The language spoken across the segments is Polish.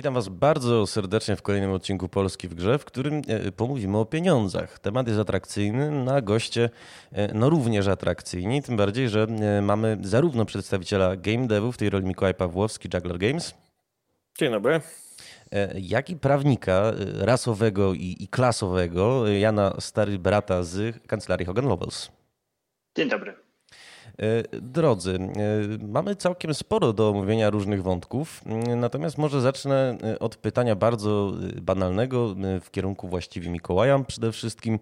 Witam Was bardzo serdecznie w kolejnym odcinku Polski w Grze, w którym e, pomówimy o pieniądzach. Temat jest atrakcyjny, na goście e, no również atrakcyjni, tym bardziej, że e, mamy zarówno przedstawiciela game devu, w tej roli Mikołaj Pawłowski, Juggler Games. Dzień dobry. Jak i prawnika rasowego i, i klasowego, Jana Stary Brata z kancelarii Hogan Lovells. Dzień dobry. E, drodzy, e, mamy całkiem sporo do omówienia różnych wątków, natomiast może zacznę e, od pytania bardzo banalnego w kierunku właściwie Mikołaja przede wszystkim.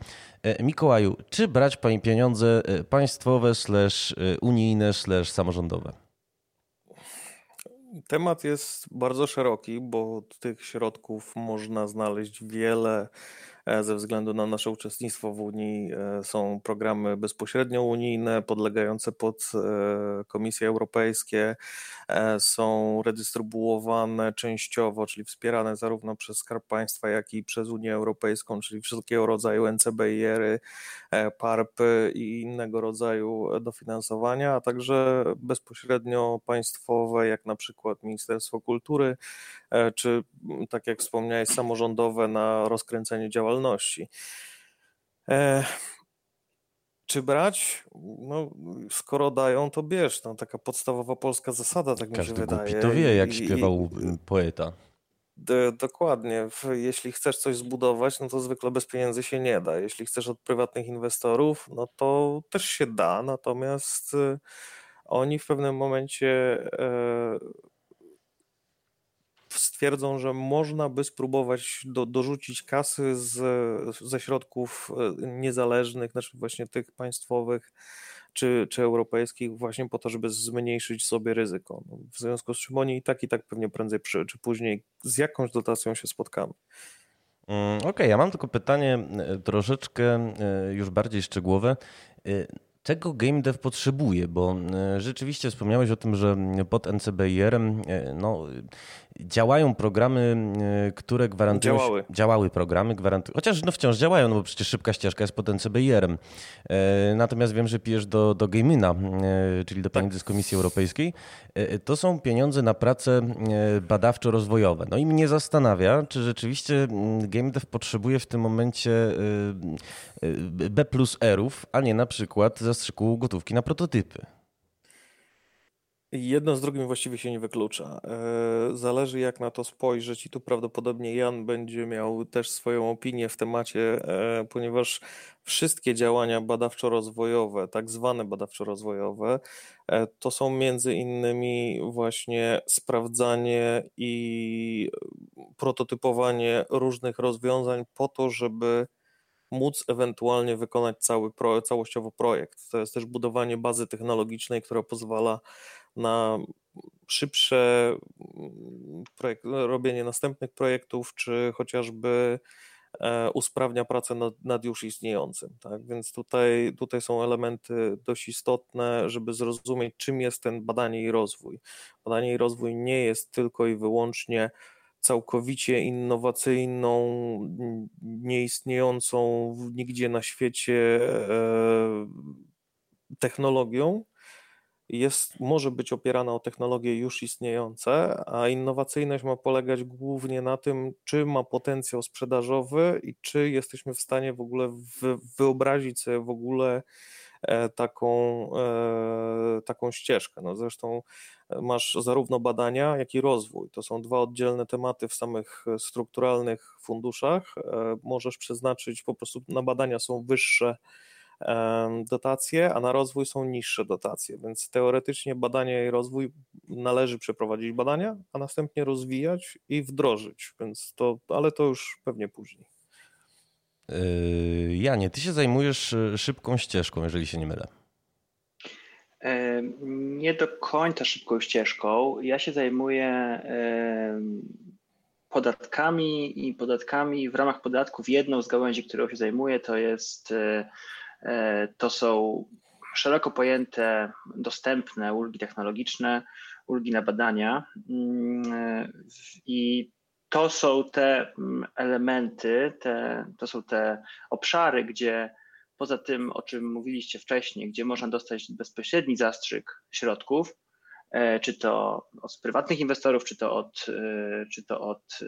Mikołaju, czy brać pieniądze państwowe, slash unijne, slash samorządowe? Temat jest bardzo szeroki, bo tych środków można znaleźć wiele E, ze względu na nasze uczestnictwo w Unii e, są programy bezpośrednio unijne, podlegające pod e, Komisję Europejskie, są redystrybuowane częściowo, czyli wspierane zarówno przez Skarb Państwa, jak i przez Unię Europejską, czyli wszelkiego rodzaju NCBR-y, PARP-y i innego rodzaju dofinansowania, a także bezpośrednio państwowe, jak na przykład Ministerstwo Kultury, czy tak jak wspomniałeś, samorządowe na rozkręcenie działalności. E, czy brać? No, skoro dają, to bierz. No, taka podstawowa polska zasada, tak Każdy mi się wydaje. to wie, jak I, śpiewał i, poeta. dokładnie. Jeśli chcesz coś zbudować, no to zwykle bez pieniędzy się nie da. Jeśli chcesz od prywatnych inwestorów, no to też się da, natomiast y, oni w pewnym momencie e, stwierdzą, że można by spróbować do, dorzucić kasy z, ze środków e, niezależnych, znaczy właśnie tych państwowych czy, czy europejskich, właśnie po to, żeby zmniejszyć sobie ryzyko. No, w związku z czym oni i tak, i tak pewnie prędzej czy, czy później z jakąś dotacją się spotkamy. Mm, okej, okay, ja mam tylko pytanie e, troszeczkę e, już bardziej szczegółowe czego game dev potrzebuje, bo rzeczywiście wspomniałeś o tym, że pod NCBIR no, działają programy, e, które gwarantują. Działały. Działały programy, gwarantują. Chociaż no wciąż działają, no bo przecież szybka ścieżka jest pod NCBIR-em. E, natomiast wiem, że pijesz do, do Gamina, e, czyli do pani tak. z Komisji Europejskiej. To są pieniądze na prace badawczo-rozwojowe. No i mnie zastanawia, czy rzeczywiście GameDev potrzebuje w tym momencie B plus R-ów, a nie na przykład zastrzyku gotówki na prototypy. Jedno z drugim właściwie się nie wyklucza. E, zależy jak na to spojrzeć i tu prawdopodobnie Jan będzie miał też swoją opinię w temacie, e, ponieważ wszystkie działania badawczo-rozwojowe, tak zwane badawczo-rozwojowe, e, to są między innymi właśnie sprawdzanie i prototypowanie różnych rozwiązań po to, żeby móc ewentualnie wykonać cały całościowo projekt. To jest też budowanie bazy technologicznej, która pozwala na szybsze mm, robienie następnych projektów, czy chociażby e, usprawnia pracę nad, nad, już istniejącym. Tak? Więc tutaj, tutaj są elementy dość istotne, żeby zrozumieć, czym jest ten badanie i rozwój. Badanie i rozwój nie jest tylko i wyłącznie całkowicie innowacyjną, nieistniejącą nigdzie na świecie e, technologią, jest, może być opierana o technologie już istniejące, a innowacyjność ma polegać głównie na tym, czy ma potencjał sprzedażowy i czy jesteśmy w stanie w ogóle wyobrazić sobie w ogóle e, taką, e, taką ścieżkę. No zresztą e, masz zarówno badania, jak i rozwój. To są dwa oddzielne tematy w samych strukturalnych funduszach. Możesz przeznaczyć po prostu na badania są wyższe dotacje, a na rozwój są niższe dotacje, więc teoretycznie badania i rozwój należy przeprowadzić badania, a następnie rozwijać i wdrożyć, więc to, ale to już pewnie później. Yy, Janie, ty się zajmujesz e, szybką ścieżką, jeżeli się nie mylę. Nie do końca szybką ścieżką. Ja się zajmuję podatkami i podatkami w ramach podatków. Jedną z gałęzi, którą się zajmuję, to jest E, to są szeroko pojęte, dostępne ulgi technologiczne, ulgi na badania mm, e, i to są te mm, elementy, te, to są te obszary, gdzie poza tym, o czym mówiliście wcześniej, gdzie można dostać bezpośredni zastrzyk środków, czy to od prywatnych inwestorów, czy to od, czy to od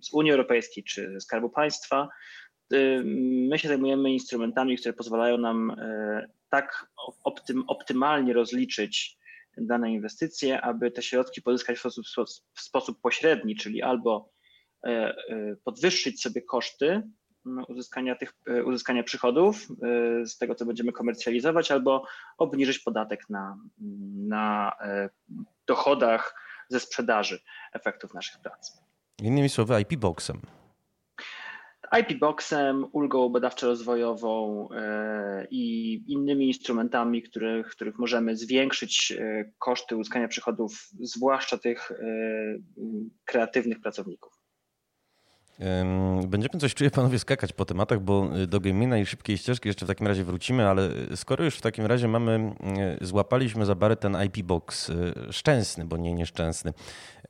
z Unii Europejskiej, czy ze Skarbu Państwa. My się zajmujemy instrumentami, które pozwalają nam tak optym, optymalnie rozliczyć dane inwestycje, aby te środki pozyskać w sposób, w sposób pośredni, czyli albo podwyższyć sobie koszty uzyskania tych uzyskania przychodów z tego, co będziemy komercjalizować, albo obniżyć podatek na, na dochodach ze sprzedaży efektów naszych prac. Innymi słowy, IP Boxem. IP Boxem, ulgą badawczo-rozwojową i innymi instrumentami, których, których możemy zwiększyć koszty uzyskania przychodów, zwłaszcza tych kreatywnych pracowników. Będziemy coś, czuję, panowie, skakać po tematach, bo y, do gamina i szybkiej ścieżki jeszcze w takim razie wrócimy, ale skoro już w takim razie mamy, y, złapaliśmy za barę ten IP Box, y, szczęsny, bo nie nieszczęsny,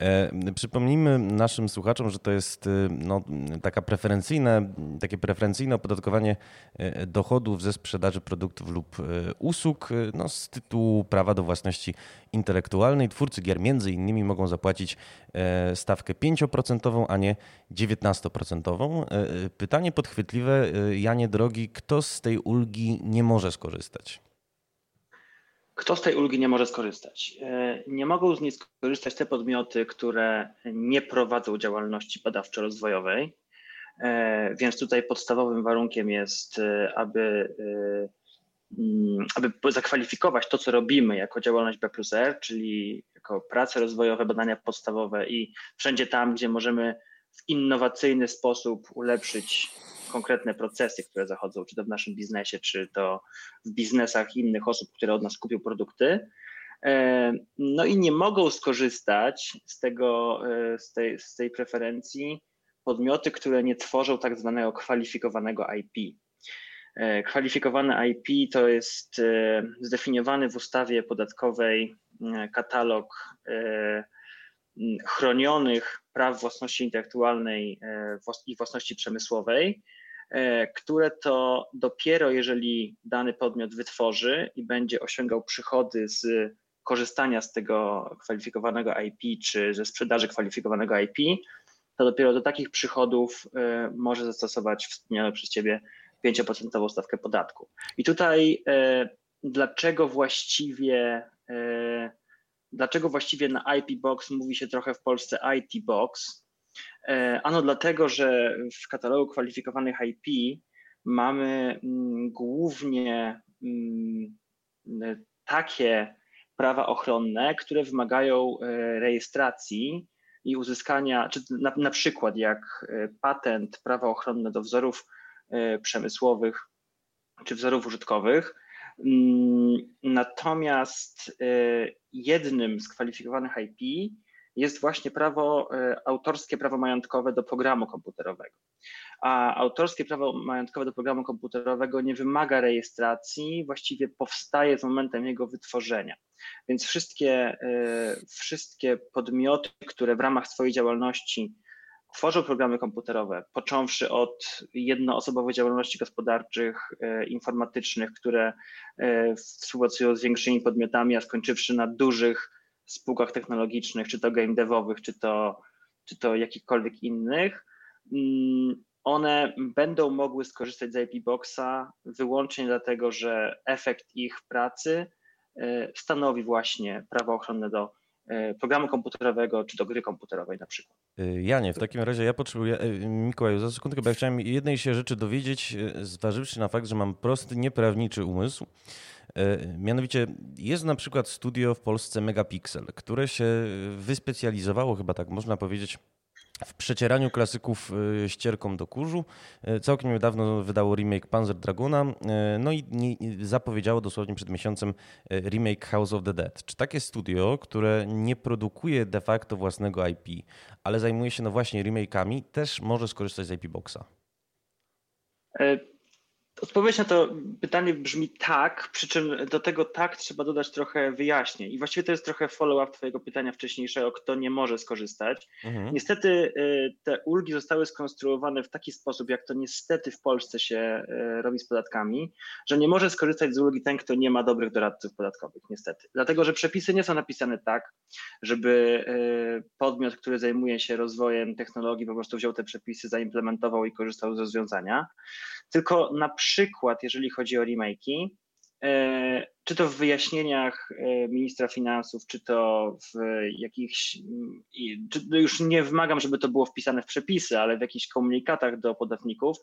E, przypomnijmy naszym słuchaczom, że to jest e, no, taka preferencyjne, takie preferencyjne opodatkowanie e, dochodów ze sprzedaży produktów lub usług no, z tytułu prawa do własności intelektualnej. Twórcy gier między innymi mogą zapłacić stawkę 5%, a nie 19%. Pytanie podchwytliwe, Janie drogi, kto z tej ulgi nie może skorzystać? Kto z tej ulgi nie może skorzystać? E, nie mogą z niej skorzystać te podmioty, które nie prowadzą działalności badawczo-rozwojowej, e, więc tutaj podstawowym warunkiem jest, e, aby, mm, aby zakwalifikować to, co robimy jako działalność B plus R, czyli jako prace rozwojowe, badania podstawowe i wszędzie tam, gdzie możemy w innowacyjny sposób ulepszyć konkretne procesy, które zachodzą, czy to w naszym biznesie, czy to w biznesach innych osób, które od nas kupią produkty. E, no i nie mogą skorzystać z, tego, e, z, tej, z tej preferencji podmioty, które nie tworzą tak zwanego kwalifikowanego IP. E, kwalifikowane IP to jest zdefiniowany w ustawie podatkowej katalog chronionych praw własności intelektualnej i własności przemysłowej, E, które to dopiero jeżeli dany podmiot wytworzy i będzie osiągał przychody z korzystania z tego kwalifikowanego IP czy ze sprzedaży kwalifikowanego IP, to dopiero do takich przychodów e, może zastosować wspomnianą przez Ciebie 5% stawkę podatku. I tutaj e, dlaczego właściwie dlaczego właściwie na IP Box mówi się trochę w Polsce IT Box, E, ano dlatego, że w katalogu kwalifikowanych IP mamy mm, głównie mm, takie prawa ochronne, które wymagają e, rejestracji i uzyskania, czy na, na przykład jak e, patent, prawa ochronne do wzorów przemysłowych czy wzorów użytkowych. Mm, natomiast jednym z kwalifikowanych IP jest właśnie prawo e, autorskie, prawo majątkowe do programu komputerowego. A autorskie prawo majątkowe do programu komputerowego nie wymaga rejestracji, właściwie powstaje z momentem jego wytworzenia. Więc wszystkie, e, wszystkie podmioty, które w ramach swojej działalności tworzą programy komputerowe, począwszy od jednoosobowych działalności gospodarczych, e, informatycznych, które współpracują z większymi podmiotami, a skończywszy na dużych spółkach technologicznych, czy to game devowych, czy to, czy to jakichkolwiek innych, mm, one będą mogły skorzystać z IP Boxa wyłącznie dlatego, że efekt ich pracy e, stanowi właśnie prawo ochronne do e, programu komputerowego czy do gry komputerowej na przykład. E, Janie, w takim razie ja potrzebuję, Mikołaju, za sekundkę, bo ja chciałem jednej się rzeczy dowiedzieć, zważywszy na fakt, że mam prosty, nieprawniczy umysł. Mianowicie jest na przykład studio w Polsce Megapixel, które się wyspecjalizowało, chyba tak można powiedzieć, w przecieraniu klasyków e, ścierką do kurzu. E, całkiem niedawno wydało remake Panzer Dragona, no i zapowiedziało dosłownie przed miesiącem remake House of the Dead. Czy takie studio, które nie produkuje de facto własnego IP, ale zajmuje się no właśnie remake'ami, też może skorzystać z IP Boxa? Odpowiedź na to pytanie brzmi tak, przy czym do tego tak trzeba dodać trochę wyjaśnień. I właściwie to jest trochę follow-up Twojego pytania wcześniejszego, kto nie może skorzystać. Mhm. Niestety y, te ulgi zostały skonstruowane w taki sposób, jak to niestety w Polsce się y, robi z podatkami, że nie może skorzystać z ulgi ten, kto nie ma dobrych doradców podatkowych, niestety. Dlatego, że przepisy nie są napisane tak, żeby y, podmiot, który zajmuje się rozwojem technologii, po prostu wziął te przepisy, zaimplementował i korzystał z rozwiązania, tylko na przykład, jeżeli chodzi o remake'i, e, czy to w wyjaśnieniach e, ministra finansów, czy to w jakichś, czy już nie wymagam, żeby to było wpisane w przepisy, ale w jakichś komunikatach do podatników,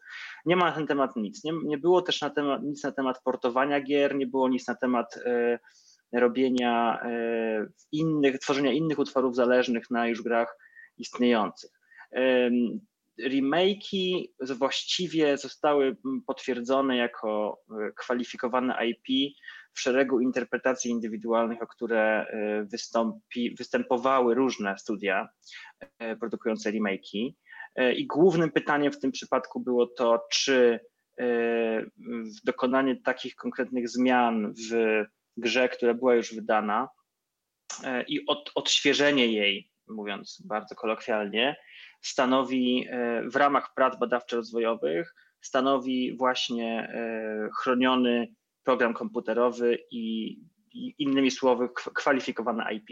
nie ma na ten temat nic. Nie, nie było też na temat, nic na temat portowania gier, nie było nic na temat e, robienia innych, tworzenia innych utworów zależnych na już grach istniejących remake'i właściwie zostały potwierdzone jako e, kwalifikowane IP w szeregu interpretacji indywidualnych, o które e, wystąpi, występowały różne studia e, produkujące remake'i. I głównym pytaniem w tym przypadku było to, czy dokonanie takich konkretnych zmian w grze, która była już wydana i od, odświeżenie jej, mówiąc bardzo kolokwialnie, stanowi e, w ramach prac badawczo-rozwojowych, stanowi właśnie e, chroniony program komputerowy i, innymi słowy kwalifikowane IP.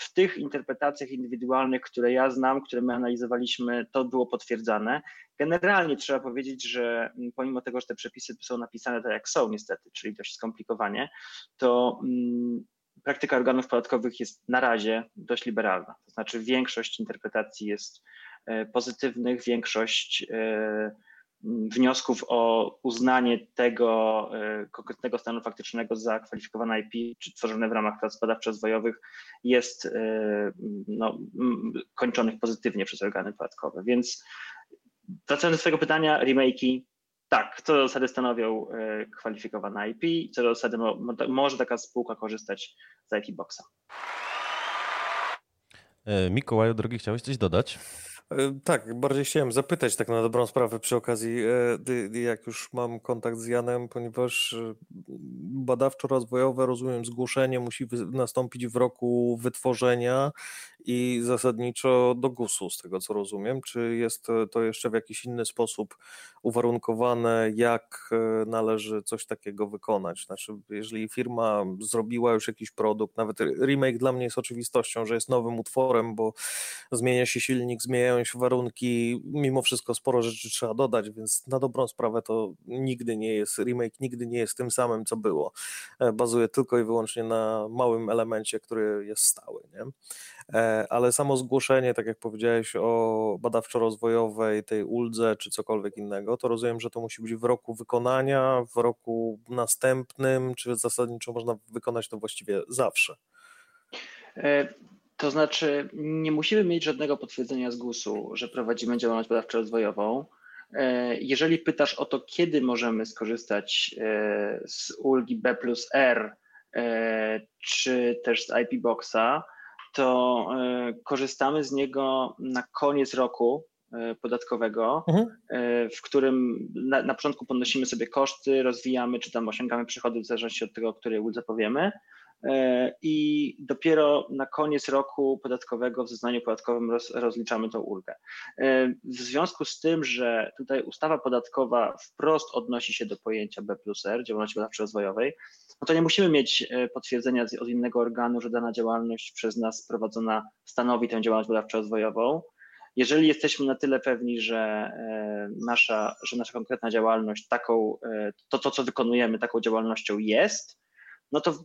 W tych interpretacjach indywidualnych, które ja znam, które my analizowaliśmy, to było potwierdzane. Generalnie trzeba powiedzieć, że pomimo tego, że te przepisy są napisane tak jak są niestety, czyli dość skomplikowanie, to praktyka organów podatkowych jest na razie dość liberalna. To znaczy większość interpretacji jest e, pozytywnych, większość e, wniosków o uznanie tego e, konkretnego stanu faktycznego za kwalifikowane IP, czy tworzone w ramach prac badawczo-rozwojowych jest no, kończonych pozytywnie przez organy podatkowe. Więc wracając do swojego pytania, remake'i tak, co do zasady stanowią e, kwalifikowane IP, co do zasady mo, może taka spółka korzystać z IP Boxa. E, Mikołaju, drogi, chciałeś coś dodać? E, tak, bardziej chciałem zapytać tak na dobrą sprawę przy okazji, jak już mam kontakt z Janem, ponieważ badawczo-rozwojowe, rozumiem, zgłoszenie musi nastąpić w roku wytworzenia i zasadniczo do GUS-u, z tego co rozumiem. Czy jest to jeszcze w jakiś inny sposób uwarunkowane, jak e, należy coś takiego wykonać? Znaczy, jeżeli firma zrobiła już jakiś produkt, nawet remake dla mnie jest oczywistością, że jest nowym utworem, bo zmienia się silnik, zmieniają się warunki, mimo wszystko sporo rzeczy trzeba dodać, więc na dobrą sprawę to nigdy nie jest, remake nigdy nie jest tym samym, co było. E, bazuje tylko i wyłącznie na małym elemencie, który jest stały. Nie? E, ale samo zgłoszenie, tak jak powiedziałeś o badawczo-rozwojowej, tej uldze czy cokolwiek innego, to rozumiem, że to musi być w roku wykonania, w roku następnym, czy zasadniczo można wykonać to właściwie zawsze? E, to znaczy, nie musimy mieć żadnego potwierdzenia z GUS-u, że prowadzimy działalność badawczo-rozwojową. E, jeżeli pytasz o to, kiedy możemy skorzystać z ulgi B plus R, czy też z IP Boxa, to e, korzystamy z niego na koniec roku e, podatkowego, mhm. E, w którym na, na, początku podnosimy sobie koszty, rozwijamy, czy tam osiągamy przychody w zależności od tego, o której uldze powiemy. I dopiero na koniec roku podatkowego w zeznaniu podatkowym roz, rozliczamy tą ulgę. W związku z tym, że tutaj ustawa podatkowa wprost odnosi się do pojęcia B plus R, działalności badawczo-rozwojowej, no to nie musimy mieć e, potwierdzenia od innego organu, że dana działalność przez nas prowadzona stanowi tę działalność badawczo-rozwojową. Jeżeli jesteśmy na tyle pewni, że e, nasza, że nasza konkretna działalność taką, e, to, to co wykonujemy taką działalnością jest, no to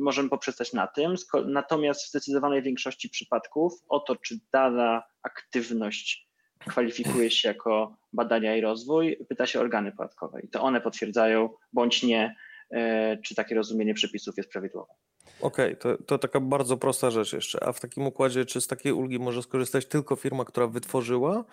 możemy poprzestać na tym. Natomiast w zdecydowanej większości przypadków o to, czy dana aktywność kwalifikuje się jako badania i rozwój, pyta się organy podatkowe i to one potwierdzają bądź nie E, czy takie rozumienie przepisów jest prawidłowe. Okej, okay, to, to taka bardzo prosta rzecz jeszcze. A w takim układzie, czy z takiej ulgi może skorzystać tylko firma, która wytworzyła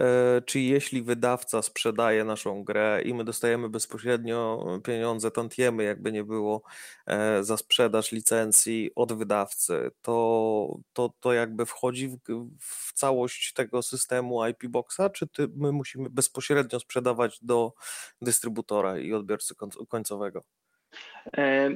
E, czy jeśli wydawca sprzedaje naszą grę i my dostajemy bezpośrednio pieniądze, tantiemy jakby nie było e, za sprzedaż licencji od wydawcy, to, to, to jakby wchodzi w, w całość tego systemu IP Boxa, czy ty, my musimy bezpośrednio sprzedawać do dystrybutora i odbiorcy końcowego? E,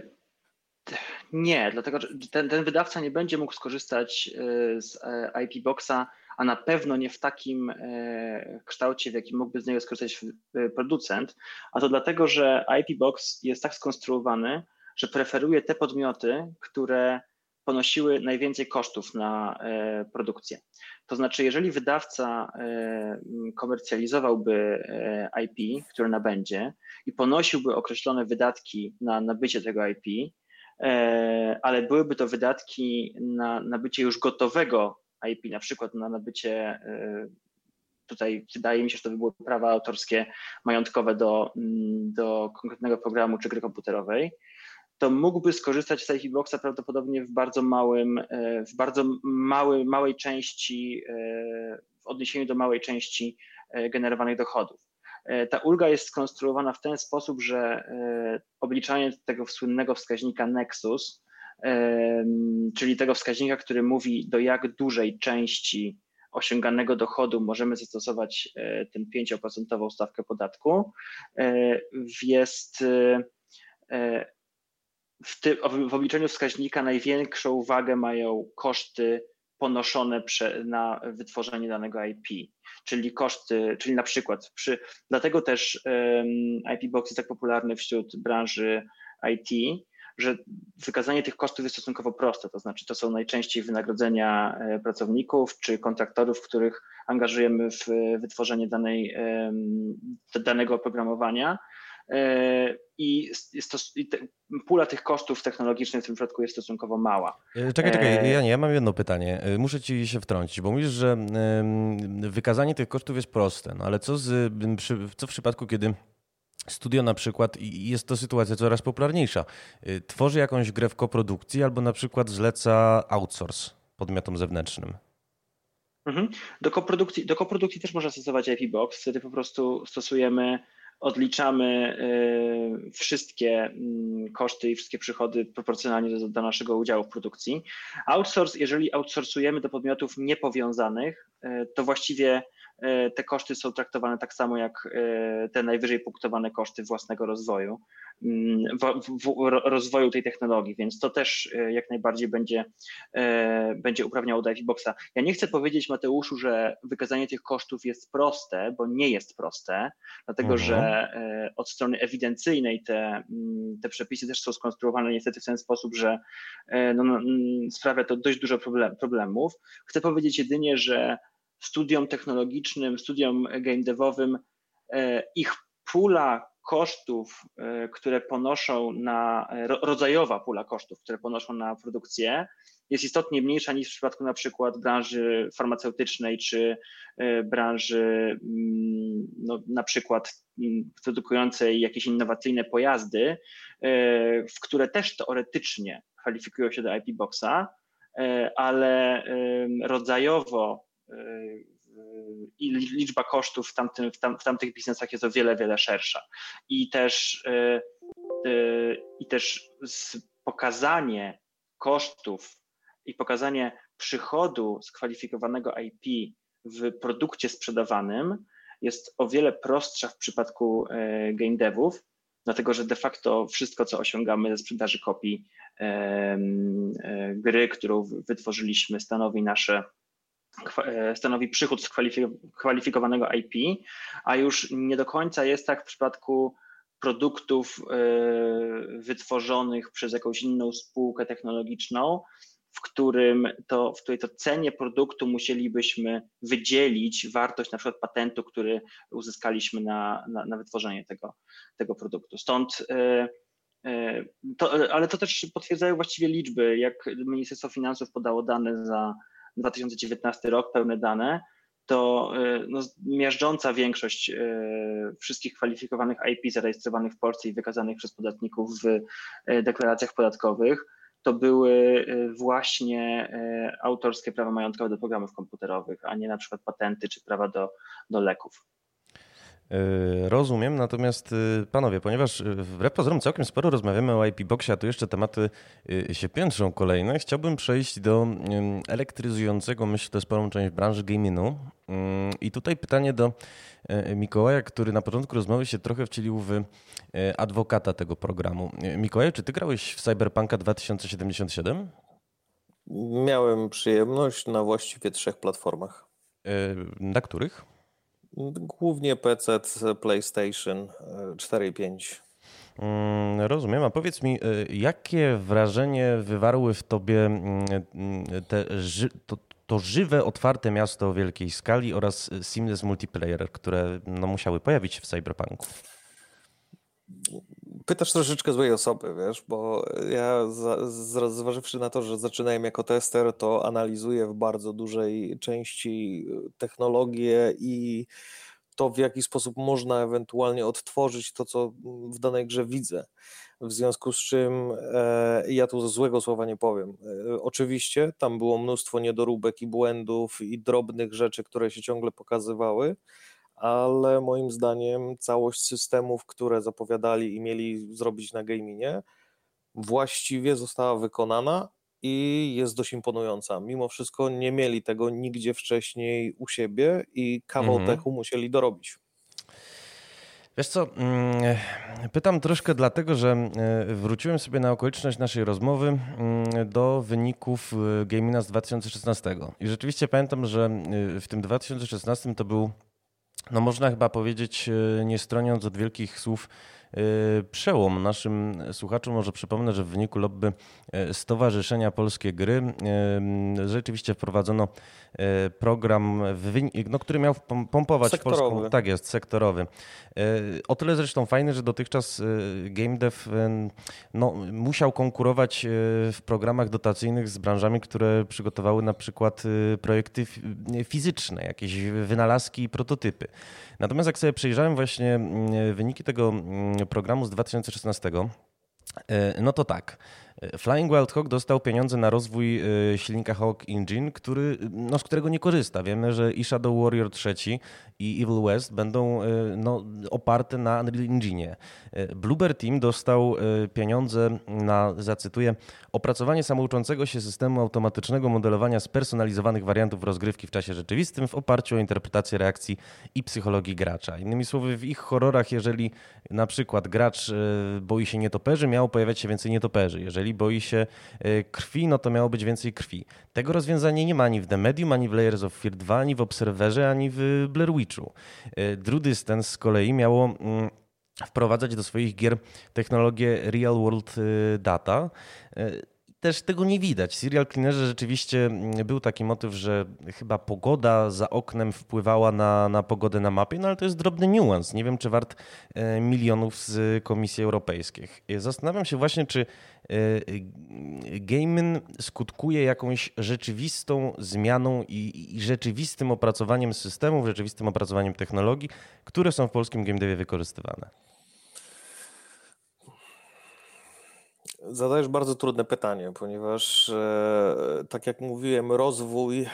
nie, dlatego że ten, ten wydawca nie będzie mógł skorzystać z IP Boxa a na pewno nie w takim e, kształcie, w jakim mógłby z niego skorzystać e, producent, a to dlatego, że IP Box jest tak skonstruowany, że preferuje te podmioty, które ponosiły najwięcej kosztów na e, produkcję. To znaczy, jeżeli wydawca komercjalizowałby IP, które nabędzie i ponosiłby określone wydatki na nabycie tego IP, ale byłyby to wydatki na nabycie już gotowego IP, na przykład na nabycie, y, tutaj wydaje mi się, że to by były prawa autorskie majątkowe do, mm, do konkretnego programu czy gry komputerowej, to mógłby skorzystać z IP Boxa prawdopodobnie w bardzo małym, y, w bardzo mały, małej części, w odniesieniu do małej części generowanych dochodów. Ta ulga jest skonstruowana w ten sposób, że obliczanie tego słynnego wskaźnika Nexus, czyli tego wskaźnika, który mówi, do jak dużej części osiąganego dochodu możemy zastosować e, tę 5% stawkę podatku, e, jest e, w, ty, w obliczeniu wskaźnika największą uwagę mają koszty ponoszone prze, na wytworzenie danego IP, czyli koszty, czyli na przykład przy, dlatego też IP Box jest tak popularny wśród branży IT, że wykazanie tych kosztów jest stosunkowo proste, to znaczy to są najczęściej wynagrodzenia e, pracowników czy kontraktorów, których angażujemy w wytworzenie danej, danego oprogramowania. E, I, to, i te, pula tych kosztów technologicznych w tym przypadku jest stosunkowo mała. E, czekaj, czekaj, Janie, ja mam jedno pytanie. Muszę ci się wtrącić, bo mówisz, że wykazanie tych kosztów jest proste, no ale co, z, co w przypadku, kiedy studio na przykład, i jest to sytuacja coraz popularniejsza, y, tworzy jakąś grę w koprodukcji albo na przykład zleca outsource podmiotom zewnętrznym. Mhm. Do, koprodukcji, do koprodukcji też można stosować IP Box, wtedy po prostu stosujemy, odliczamy y, wszystkie y, koszty i wszystkie przychody proporcjonalnie do, do, naszego udziału w produkcji. Outsource, jeżeli outsourcujemy do podmiotów niepowiązanych, y, to właściwie te koszty są traktowane tak samo jak e, te najwyżej punktowane koszty własnego rozwoju, mm, rozwoju tej technologii, więc to też e, jak najbardziej będzie, będzie uprawniało do Boxa. Ja nie chcę powiedzieć Mateuszu, że wykazanie tych kosztów jest proste, bo nie jest proste, dlatego mhm. że od strony ewidencyjnej te, mm, te przepisy też są skonstruowane niestety w ten sposób, że no, no, mm, sprawia to dość dużo problem, problemów. Chcę powiedzieć jedynie, że studiom technologicznym, studiom game devowym, e, ich pula kosztów, e, które ponoszą na, rodzajowa pula kosztów, które ponoszą na produkcję, jest istotnie mniejsza niż w przypadku na przykład branży farmaceutycznej czy e, branży mm, no, na przykład mm, produkującej jakieś innowacyjne pojazdy, w które też teoretycznie kwalifikują się do IP Boxa, ale rodzajowo i liczba kosztów w, tamtym, w, tam, w tamtych biznesach jest o wiele, wiele szersza. I też, e, e, i też pokazanie kosztów i pokazanie przychodu skwalifikowanego IP w produkcie sprzedawanym jest o wiele prostsza w przypadku e, game devów, dlatego że de facto wszystko, co osiągamy ze sprzedaży kopii gry, którą wytworzyliśmy, stanowi nasze stanowi przychód z kwalifikowanego IP, a już nie do końca jest tak w przypadku produktów e, wytworzonych przez jakąś inną spółkę technologiczną, w którym to, w której to cenie produktu musielibyśmy wydzielić wartość na przykład patentu, który uzyskaliśmy na, na, na wytworzenie tego, tego produktu. Stąd e, to, ale to też potwierdzają właściwie liczby, jak Ministerstwo Finansów podało dane za 2019 rok, pełne dane, to e, no, miażdżąca większość e, wszystkich kwalifikowanych IP zarejestrowanych w Polsce i wykazanych przez podatników w e, deklaracjach podatkowych to były właśnie autorskie prawa majątkowe do programów komputerowych, a nie na przykład patenty czy prawa do, do leków. Yy, rozumiem, natomiast yy, panowie, ponieważ yy, wbrew pozorom całkiem sporo rozmawiamy o IP Boxie, a tu jeszcze tematy się piętrzą kolejne, chciałbym przejść do elektryzującego, myślę, sporą część branży gamingu. I tutaj pytanie do Mikołaja, który na początku rozmowy się trochę wcielił w adwokata tego programu. Mikołaj, czy ty grałeś w Cyberpunka 2077? Miałem przyjemność na właściwie trzech platformach. Na których? Głównie PC, PlayStation 4 i 5. Mm, rozumiem, a powiedz mi, y, jakie wrażenie wywarły w tobie mm, te, to, to żywe, otwarte miasto o wielkiej skali oraz seamless multiplayer, które no, musiały pojawić się w Cyberpunku? Pytasz troszeczkę złej osoby, wiesz, bo ja zważywszy na to, że zaczynałem jako tester, to analizuję w bardzo dużej części technologię i to, w jaki sposób można ewentualnie odtworzyć to, co w danej grze widzę. W związku z czym e, ja tu złego słowa nie powiem. E, oczywiście tam było mnóstwo niedoróbek i błędów i drobnych rzeczy, które się ciągle pokazywały, ale moim zdaniem całość systemów, które zapowiadali i mieli zrobić na gaminie, właściwie została wykonana i jest dość imponująca. Mimo wszystko nie mieli tego nigdzie wcześniej u siebie i kawał mhm. techu musieli dorobić. Wiesz co, mm, pytam troszkę dlatego, że e, wróciłem sobie na okoliczność naszej rozmowy mm, do wyników e, Gamina z 2016. I rzeczywiście pamiętam, że e, w tym 2016 to był no można chyba powiedzieć, e, nie stroniąc od wielkich słów, przełom. Naszym słuchaczom może przypomnę, że w wyniku lobby e, Stowarzyszenia Polskie Gry rzeczywiście wprowadzono program, no, który miał pompować sektorowy. polską. Tak jest, sektorowy. O tyle zresztą fajny, że dotychczas game dev no, musiał konkurować w programach dotacyjnych z branżami, które przygotowały na przykład projekty fizyczne, jakieś wynalazki i prototypy. Natomiast jak sobie przejrzałem właśnie wyniki tego mm, programu z 2016, e, no to tak. Flying Wild Hawk dostał pieniądze na rozwój y, silnika Hawk Engine, który, no, z którego nie korzysta. Wiemy, że i Shadow Warrior 3 i Evil West będą y, no, oparte na Unreal Engine. Y, Bluebird Team dostał pieniądze na, zacytuję, opracowanie samouczącego się systemu automatycznego modelowania spersonalizowanych wariantów rozgrywki w czasie rzeczywistym w oparciu o interpretację reakcji i psychologii gracza. Innymi słowy, w ich horrorach, jeżeli na przykład gracz boi się nietoperzy, miało pojawiać się więcej nietoperzy. Jeżeli jeżeli boi się e, krwi, no to miało być więcej krwi. Tego rozwiązania nie ma ani w The Medium, ani w Layers of Fear 2, ani w Observerze, ani w Blair Witchu. E, Drew Distance z kolei miało mm, wprowadzać do swoich gier technologię Real World e, Data też tego nie widać. Serial Cleanerze rzeczywiście mm, był taki motyw, że chyba pogoda za oknem wpływała na, na pogodę na mapie, no ale to jest drobny niuans. Nie wiem, czy wart e, milionów z Komisji Europejskiej. Zastanawiam się właśnie, czy e, gaming skutkuje jakąś rzeczywistą zmianą i, i rzeczywistym opracowaniem systemów, rzeczywistym opracowaniem technologii, które są w polskim game devie wykorzystywane. Zadajesz bardzo trudne pytanie, ponieważ, e, tak jak mówiłem, rozwój e,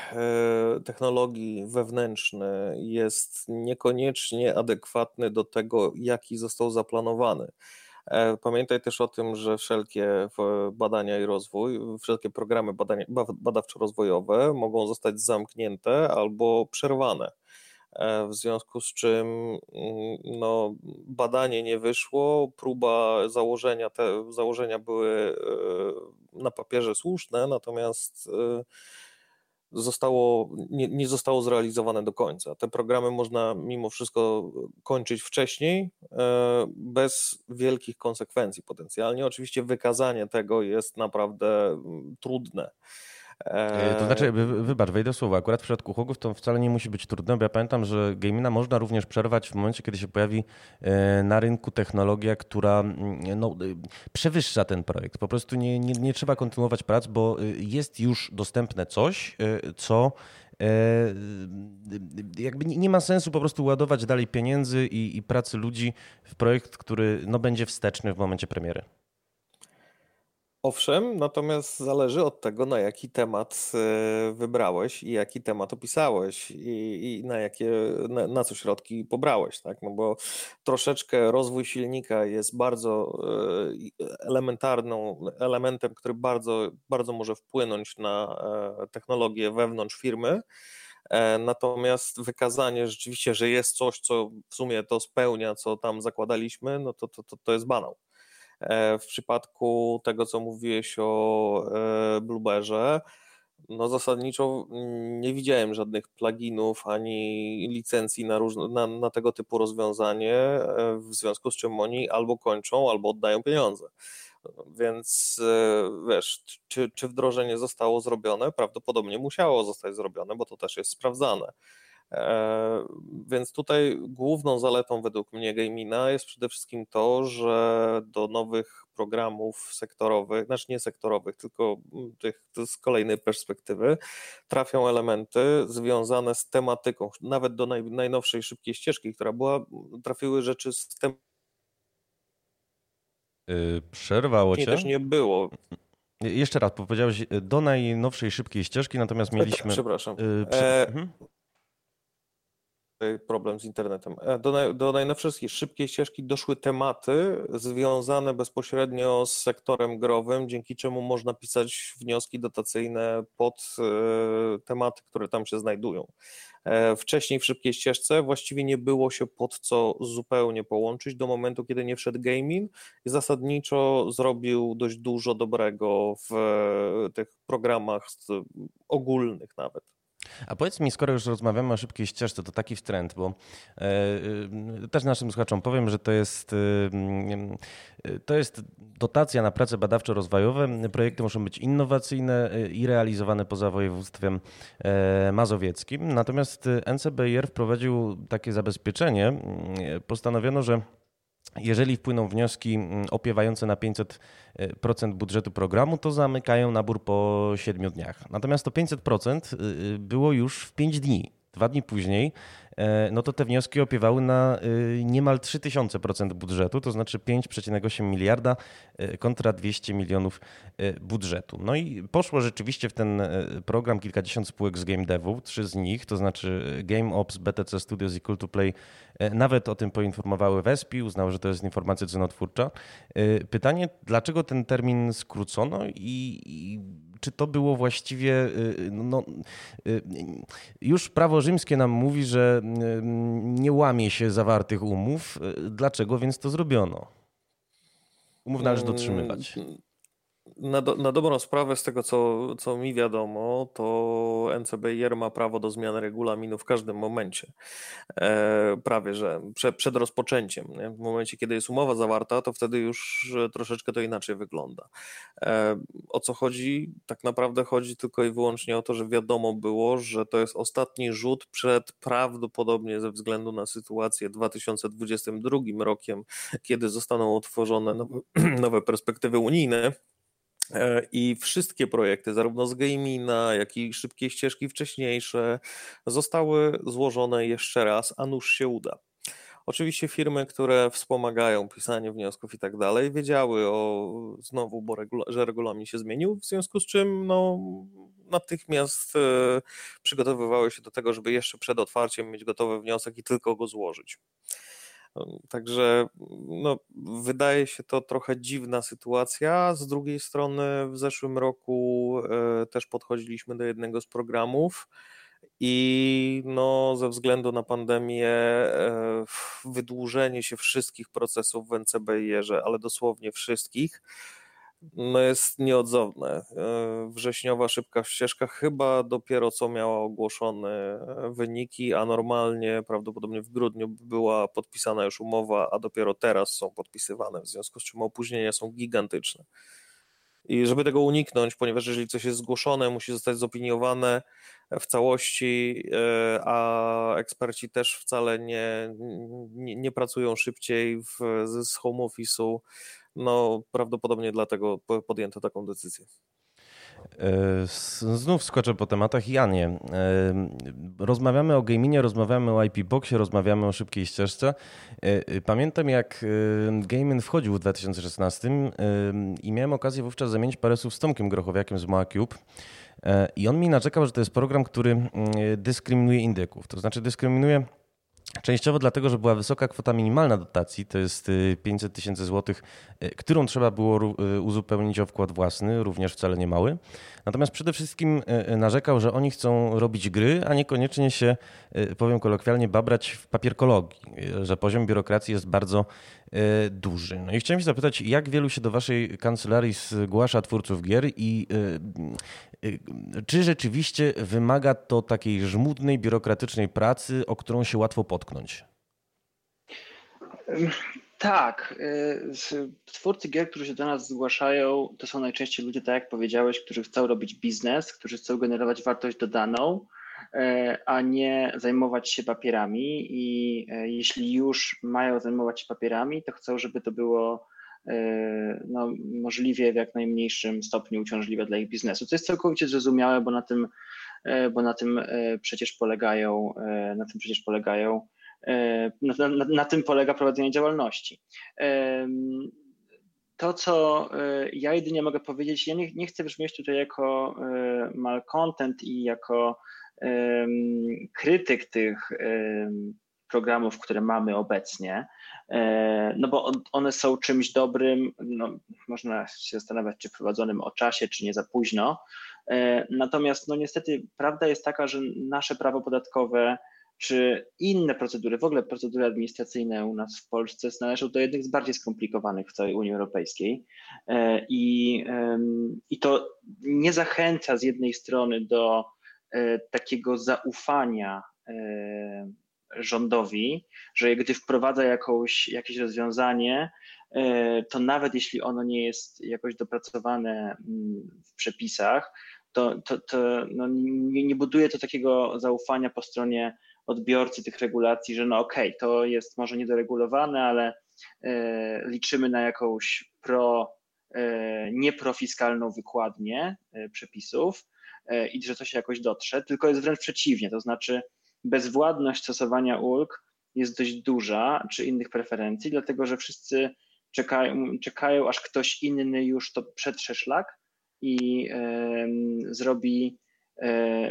technologii wewnętrzny jest niekoniecznie adekwatny do tego, jaki został zaplanowany. E, pamiętaj też o tym, że wszelkie badania i rozwój, wszelkie programy badawczo-rozwojowe mogą zostać zamknięte albo przerwane. E, w związku z czym mm, no, badanie nie wyszło, próba założenia, te założenia były e, na papierze słuszne, natomiast e, zostało, nie, nie zostało zrealizowane do końca. Te programy można mimo wszystko kończyć wcześniej, bez wielkich konsekwencji potencjalnie. Oczywiście wykazanie tego jest naprawdę mm, trudne. E, to znaczy, wybacz, wejdę słowa. Akurat w przypadku hogów to wcale nie musi być trudne, bo ja pamiętam, że gamina można również przerwać w momencie, kiedy się pojawi e, na rynku technologia, która mm, no, e, przewyższa ten projekt. Po prostu nie, nie, nie trzeba kontynuować prac, bo jest już dostępne coś, co jakby nie ma sensu po prostu ładować dalej pieniędzy i, i pracy ludzi w projekt, który no, będzie wsteczny w momencie premiery. Owszem, natomiast zależy od tego, na jaki temat e, wybrałeś i jaki temat opisałeś i, i na jakie, na, na, co środki pobrałeś, tak? No bo troszeczkę rozwój silnika jest bardzo e, elementarną elementem, który bardzo, bardzo może wpłynąć na e, technologię wewnątrz firmy. Natomiast wykazanie rzeczywiście, że jest coś, co w sumie to spełnia, co tam zakładaliśmy, no to, to, to, to jest banał. E, w przypadku tego, co mówiłeś o e, Blueberze, no zasadniczo nie widziałem żadnych pluginów ani licencji na, na, na, tego typu rozwiązanie, e, w związku z czym oni albo kończą, albo oddają pieniądze. Więc wiesz, czy, czy wdrożenie zostało zrobione? Prawdopodobnie musiało zostać zrobione, bo to też jest sprawdzane. E, więc tutaj główną zaletą według mnie Gamina jest przede wszystkim to, że do nowych programów sektorowych, znaczy nie sektorowych, tylko tych z kolejnej perspektywy, trafią elementy związane z tematyką, nawet do naj, najnowszej szybkiej ścieżki, która była, trafiły rzeczy z tematyką. Yy, przerwało cię? też nie było. Jeszcze raz, powiedziałeś do najnowszej szybkiej ścieżki, natomiast mieliśmy. Przepraszam. Yy, e... problem z internetem. E, do, do najnowszej szybkiej ścieżki doszły tematy związane bezpośrednio z sektorem growym, dzięki czemu można pisać wnioski dotacyjne pod e, tematy, które tam się znajdują. E, wcześniej w szybkiej ścieżce właściwie nie było się pod co zupełnie połączyć do momentu, kiedy nie wszedł gaming i zasadniczo zrobił dość dużo dobrego w tych programach ogólnych nawet. A powiedz mi, skoro już rozmawiamy o szybkiej ścieżce, to taki wtręt, bo e, też naszym słuchaczom powiem, że to jest, e, to jest dotacja na prace badawczo-rozwojowe. Projekty muszą być innowacyjne i realizowane poza województwem mazowieckim. Natomiast NCBR wprowadził takie zabezpieczenie. Postanowiono, że jeżeli wpłyną wnioski mm, opiewające na 500% budżetu programu, to zamykają nabór po 7 dniach. Natomiast to 500% y, y, było już w 5 dni. Dwa dni później E, no to te wnioski opiewały na y, niemal 3000% budżetu, to znaczy 5,8 miliarda e, kontra 200 milionów e, budżetu. No i poszło rzeczywiście w ten program kilkadziesiąt spółek z game devu, trzy z nich, to znaczy Game Ops, BTC Studios i Cool to Play, nawet o tym poinformowały Wespi, uznały, że to jest informacja cenotwórcza. Pytanie, dlaczego ten termin skrócono i, i czy to było właściwie. No, już prawo rzymskie nam mówi, że nie łamie się zawartych umów. Dlaczego więc to zrobiono? Umów należy mm, dotrzymywać na, do, na dobrą sprawę, z tego co, co mi wiadomo, to NCBR ma prawo do zmiany regulaminu w każdym momencie. E, prawie, że prze, przed rozpoczęciem. Nie? W momencie, kiedy jest umowa zawarta, to wtedy już troszeczkę to inaczej wygląda. E, o co chodzi? Tak naprawdę chodzi tylko i wyłącznie o to, że wiadomo było, że to jest ostatni rzut przed prawdopodobnie ze względu na sytuację 2022 rokiem, kiedy zostaną utworzone nowe, nowe perspektywy unijne E, I wszystkie projekty, zarówno z Gamina, jak i szybkie ścieżki wcześniejsze, zostały złożone jeszcze raz, a nuż się uda. Oczywiście firmy, które wspomagają pisanie wniosków i tak dalej, wiedziały o znowu, bo regula że regulamin się zmienił, w związku z czym no, natychmiast e, przygotowywały się do tego, żeby jeszcze przed otwarciem mieć gotowy wniosek i tylko go złożyć. Także no, wydaje się to trochę dziwna sytuacja. Z drugiej strony, w zeszłym roku e, też podchodziliśmy do jednego z programów. I no, ze względu na pandemię, e, wydłużenie się wszystkich procesów w NCBR-ze, ale dosłownie wszystkich, no jest nieodzowne. E, wrześniowa szybka ścieżka chyba dopiero co miała ogłoszone wyniki, a normalnie prawdopodobnie w grudniu była podpisana już umowa, a dopiero teraz są podpisywane, w związku z czym opóźnienia są gigantyczne. I żeby tego uniknąć, ponieważ jeżeli coś jest zgłoszone, musi zostać zopiniowane w całości, e, a eksperci też wcale nie, nie, nie pracują szybciej w, z home office'u, no prawdopodobnie dlatego podjęto taką decyzję. E, znów skoczę po tematach. Janie, e, rozmawiamy o gaminie, rozmawiamy o IP Boxie, rozmawiamy o szybkiej ścieżce. E, pamiętam jak Gamin wchodził w 2016 i miałem okazję wówczas zamienić parę słów z Tomkiem Grochowiakiem z MoaCube. I on mi naczekał, że to jest program, który dyskryminuje indyków. To znaczy dyskryminuje Częściowo dlatego, że była wysoka kwota minimalna dotacji, to jest 500 y, tysięcy złotych, y, którą trzeba było y, uzupełnić o wkład własny, również wcale nie mały. Natomiast przede wszystkim narzekał, że oni chcą robić gry, a niekoniecznie się, powiem kolokwialnie, babrać w papierkologii, że poziom biurokracji jest bardzo duży. No i chciałem się zapytać, jak wielu się do waszej kancelarii zgłasza twórców gier i czy rzeczywiście wymaga to takiej żmudnej, biurokratycznej pracy, o którą się łatwo potknąć? Tak. Y, twórcy gier, którzy się do nas zgłaszają, to są najczęściej ludzie, tak jak powiedziałeś, którzy chcą robić biznes, którzy chcą generować wartość dodaną, y, a nie zajmować się papierami. I y, jeśli już mają zajmować się papierami, to chcą, żeby to było E, no, możliwie w jak najmniejszym stopniu uciążliwe dla ich biznesu. To jest całkowicie zrozumiałe, bo na tym, e, bo na tym przecież polegają, na tym przecież polegają, na, na, na tym polega prowadzenie działalności. To, co ja jedynie mogę powiedzieć, ja nie, nie chcę brzmieć tutaj jako malcontent i jako krytyk tych programów, które mamy obecnie, e, no bo one są czymś dobrym, no, można się zastanawiać, czy prowadzonym o czasie, czy nie za późno. E, natomiast no niestety prawda jest taka, że nasze prawo podatkowe czy inne procedury, w ogóle procedury administracyjne u nas w Polsce należą do jednych z bardziej skomplikowanych w całej Unii Europejskiej. E, I, i to nie zachęca z jednej strony do takiego zaufania rządowi, że gdy wprowadza jakąś, jakieś rozwiązanie, e, to nawet jeśli ono nie jest jakoś dopracowane mm, w przepisach, to, to, to no nie, nie buduje to takiego zaufania po stronie odbiorcy tych regulacji, że no okej, okay, to jest może niedoregulowane, ale e, liczymy na jakąś pro, e, nieprofiskalną wykładnię przepisów i że to się jakoś dotrze, tylko jest wręcz przeciwnie, to znaczy bezwładność stosowania ulg jest dość duża, czy innych preferencji, dlatego że wszyscy czekają, czekają aż ktoś inny już to przetrze szlak i zrobi, y,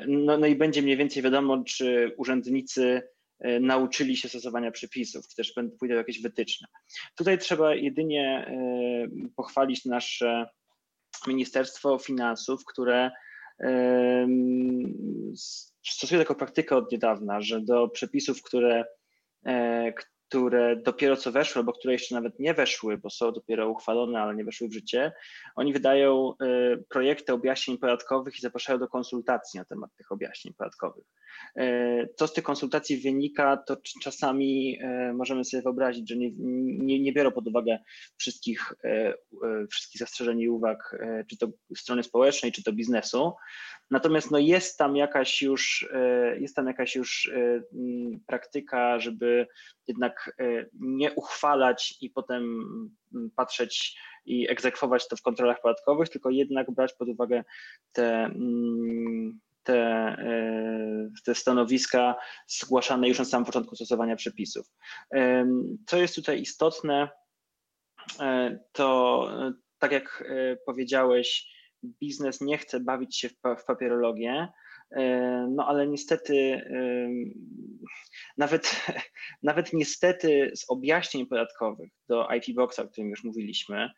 no, no i będzie mniej więcej wiadomo, czy urzędnicy y, nauczyli się stosowania przepisów, czy też pójdą jakieś wytyczne. Tutaj trzeba jedynie pochwalić nasze Ministerstwo Finansów, które stosuję taką praktykę od niedawna, że do przepisów, które, e, które dopiero co weszły, albo które jeszcze nawet nie weszły, bo są dopiero uchwalone, ale nie weszły w życie, oni wydają e, projekty objaśnień podatkowych i zapraszają do konsultacji na temat tych objaśnień podatkowych. E, co z tych konsultacji wynika, to czasami możemy sobie wyobrazić, że nie, nie, nie biorą pod uwagę wszystkich, wszystkich zastrzeżeń i uwag, czy to strony społecznej, czy to biznesu. Natomiast no jest tam jakaś już, e, jest tam jakaś już e, praktyka, żeby jednak e, nie uchwalać i potem patrzeć i egzekwować to w kontrolach podatkowych, tylko jednak brać pod uwagę te, te, te stanowiska zgłaszane już na samym początku stosowania przepisów. Co jest tutaj istotne, to tak jak powiedziałeś, biznes nie chce bawić się w, papierologię, e, no ale niestety, nawet, nawet niestety z objaśnień podatkowych do IP Boxa, o którym już mówiliśmy,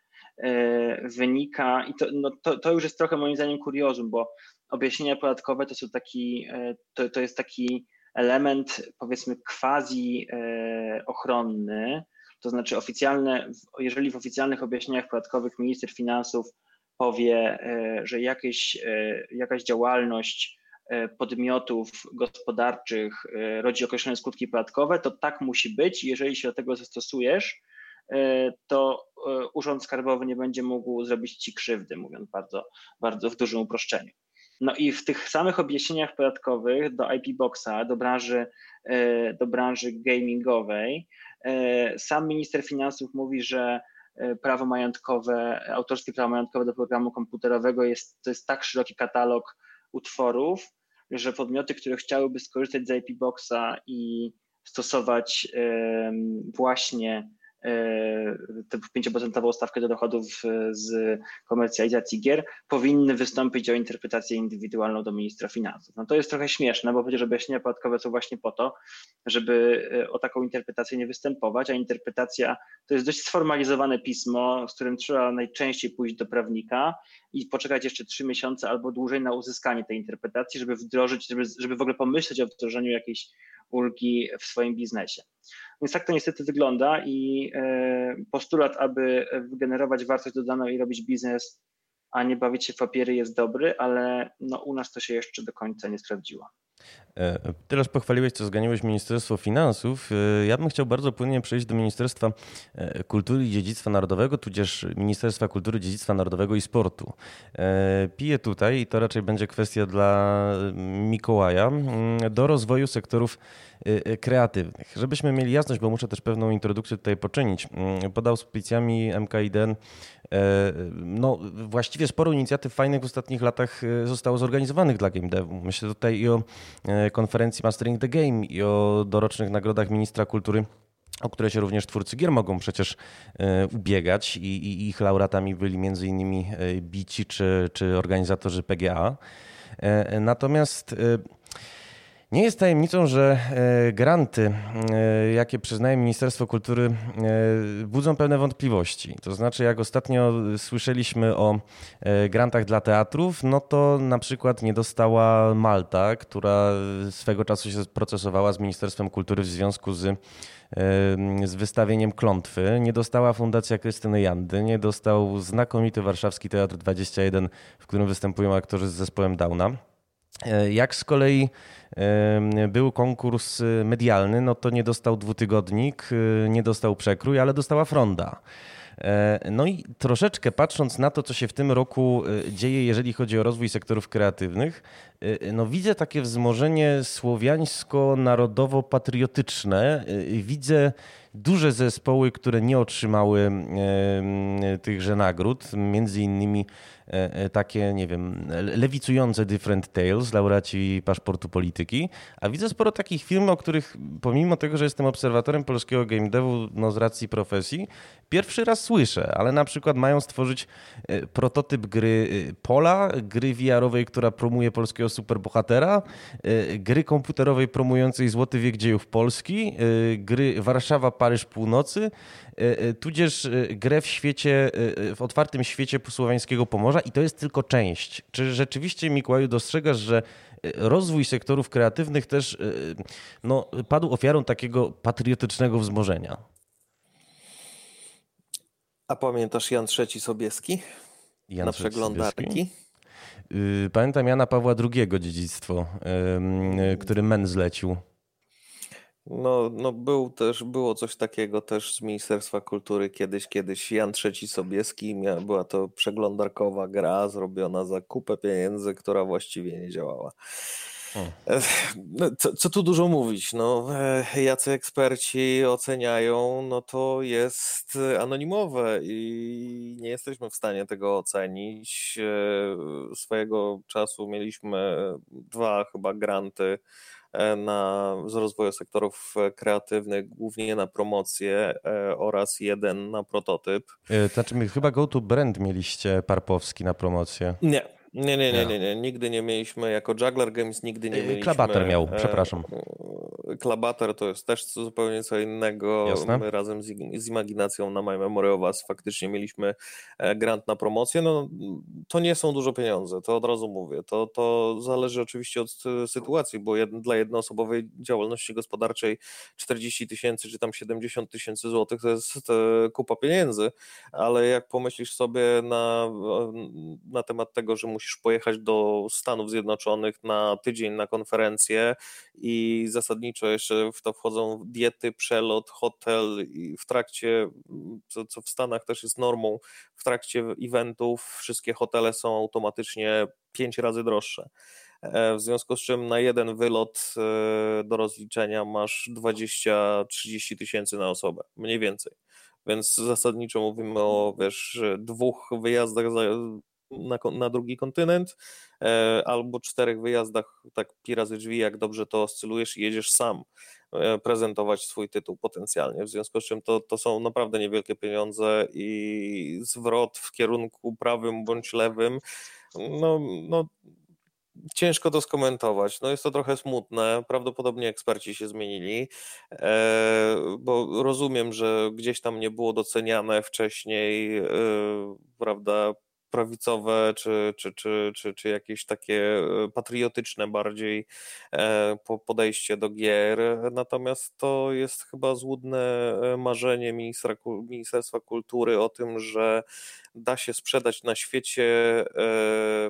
e, wynika, i to, no to, to już jest trochę moim zdaniem kuriozum, bo objaśnienia podatkowe to są taki, e, to, to jest taki element powiedzmy quasi ochronny, to znaczy oficjalne, jeżeli w oficjalnych objaśnieniach podatkowych minister finansów powie, e, że jakieś, e, jakaś działalność e, podmiotów gospodarczych rodzi określone skutki podatkowe, to tak musi być. Jeżeli się do tego zastosujesz, to Urząd Skarbowy nie będzie mógł zrobić ci krzywdy, mówiąc bardzo, bardzo w dużym uproszczeniu. No i w tych samych objaśnieniach podatkowych do IP Boxa, do branży, do branży gamingowej, sam minister finansów mówi, że prawo majątkowe, autorskie prawo majątkowe do programu komputerowego jest, to jest tak szeroki katalog utworów, że podmioty, które chciałyby skorzystać z IP Boxa i stosować właśnie E, tę 5% stawkę do dochodów e, z komercjalizacji gier, powinny wystąpić o interpretację indywidualną do ministra finansów. No to jest trochę śmieszne, bo przecież objaśnienia podatkowe są właśnie po to, żeby e, o taką interpretację nie występować, a interpretacja to jest dość sformalizowane pismo, z którym trzeba najczęściej pójść do prawnika i poczekać jeszcze trzy miesiące albo dłużej na uzyskanie tej interpretacji, żeby wdrożyć, żeby, żeby w ogóle pomyśleć o wdrożeniu jakiejś ulgi w swoim biznesie. Więc tak to niestety wygląda i e, postulat, aby wygenerować wartość dodaną i robić biznes, a nie bawić się w papiery jest dobry, ale no, u nas to się jeszcze do końca nie sprawdziło. E, Teraz pochwaliłeś, co zganiłeś Ministerstwo Finansów. E, ja bym chciał bardzo płynnie przejść do Ministerstwa Kultury i Dziedzictwa Narodowego, tudzież Ministerstwa Kultury, Dziedzictwa Narodowego i Sportu. Piję tutaj, i to raczej będzie kwestia dla Mikołaja, do rozwoju sektorów kreatywnych. Żebyśmy mieli jasność, bo muszę też pewną introdukcję tutaj poczynić. Mm, pod auspicjami MKIDN e, no, właściwie sporo inicjatyw fajnych w ostatnich latach e, zostało zorganizowanych dla game devu. Myślę tutaj i o e, konferencji Mastering the Game, i o dorocznych nagrodach ministra kultury o które się również twórcy gier mogą przecież ubiegać i, i ich laureatami byli między innymi Bici czy, czy organizatorzy PGA. Natomiast nie jest tajemnicą, że e, granty, e, jakie przyznaje Ministerstwo Kultury, e, budzą pewne wątpliwości. To znaczy, jak ostatnio słyszeliśmy o grantach dla teatrów, no to na przykład nie dostała Malta, która swego czasu się procesowała z Ministerstwem Kultury w związku z z wystawieniem klątwy. Nie dostała Fundacja Krystyny Jandy, nie dostał znakomity Warszawski Teatr 21, w którym występują aktorzy z zespołem Downa. Jak z kolei był konkurs y, medialny, no to nie dostał dwutygodnik, y, nie dostał przekrój, ale dostała Fronda. E, no i troszeczkę patrząc na to, co się w tym roku y, dzieje, jeżeli chodzi o rozwój sektorów kreatywnych, no widzę takie wzmożenie słowiańsko-narodowo-patriotyczne. Widzę duże zespoły, które nie otrzymały tychże nagród, między innymi E, e, takie, nie wiem, lewicujące Different Tales, laureaci paszportu polityki, a widzę sporo takich firm, o których pomimo tego, że jestem obserwatorem polskiego game devu, no z racji profesji, pierwszy raz słyszę, ale na przykład mają stworzyć e, prototyp gry Pola, gry VR-owej, która promuje polskiego superbohatera, gry komputerowej promującej Złoty Wiek Dziejów Polski, gry Warszawa-Paryż Północy, tudzież grę w świecie, w otwartym świecie słowiańskiego Pomorza, i to jest tylko część. Czy rzeczywiście, Mikołaju, dostrzegasz, że e, rozwój sektorów kreatywnych też e, no, padł ofiarą takiego patriotycznego wzmożenia? A pamiętasz Jan III Sobieski? Jan na przeglądarki? Y, pamiętam Jana Pawła II dziedzictwo, który Men zlecił. No, no był też, było coś takiego też z Ministerstwa Kultury kiedyś, kiedyś Jan III Sobieski, miała, była to przeglądarkowa gra zrobiona za kupę pieniędzy, która właściwie nie działała. No, co, co, tu dużo mówić, no, e, jacy eksperci oceniają, no to jest anonimowe i nie jesteśmy w stanie tego ocenić. E, swojego czasu mieliśmy dwa chyba granty na, z rozwoju sektorów e, kreatywnych, głównie na promocję e, oraz jeden na prototyp. Znaczy, chyba Go to Brand mieliście Parpowski na promocję. Nie, nie, nie, nie, nie, nie, nigdy nie mieliśmy, jako Juggler Games nigdy nie mieliśmy. Klabater miał, przepraszam. Klabater to jest też zupełnie co innego. Jasne. My razem z, z Imaginacją na My Memory of Us faktycznie mieliśmy e, grant na promocję. No, to nie są dużo pieniądze, to od razu mówię. To, to zależy oczywiście od e, sytuacji, bo jed, dla jednoosobowej działalności gospodarczej 40 tysięcy czy tam 70 tysięcy złotych to jest e, kupa pieniędzy, ale jak pomyślisz sobie na, na temat tego, że musisz pojechać do Stanów Zjednoczonych na tydzień na konferencję i zasadniczo jeszcze w to wchodzą diety, przelot, hotel i w trakcie, co, co w Stanach też jest normą, w trakcie eventów wszystkie hotele są automatycznie pięć razy droższe. E, w związku z czym na jeden wylot e, do rozliczenia masz 20-30 tysięcy na osobę, mniej więcej. więc zasadniczo mówimy o wiesz, dwóch wyjazdach za, na, na drugi kontynent, e, albo czterech wyjazdach, tak pi razy drzwi, jak dobrze to oscylujesz i jedziesz sam e, prezentować swój tytuł potencjalnie, w związku z czym to, to są naprawdę niewielkie pieniądze i zwrot w kierunku prawym bądź lewym, no, no ciężko to skomentować. No jest to trochę smutne. Prawdopodobnie eksperci się zmienili, e, bo rozumiem, że gdzieś tam nie było doceniane wcześniej, prawda, prawicowe, czy, czy, czy, czy, czy jakieś takie e, patriotyczne bardziej e, podejście do gier. Natomiast to jest chyba złudne e, marzenie ministra, Ministerstwa Kultury o tym, że da się sprzedać na świecie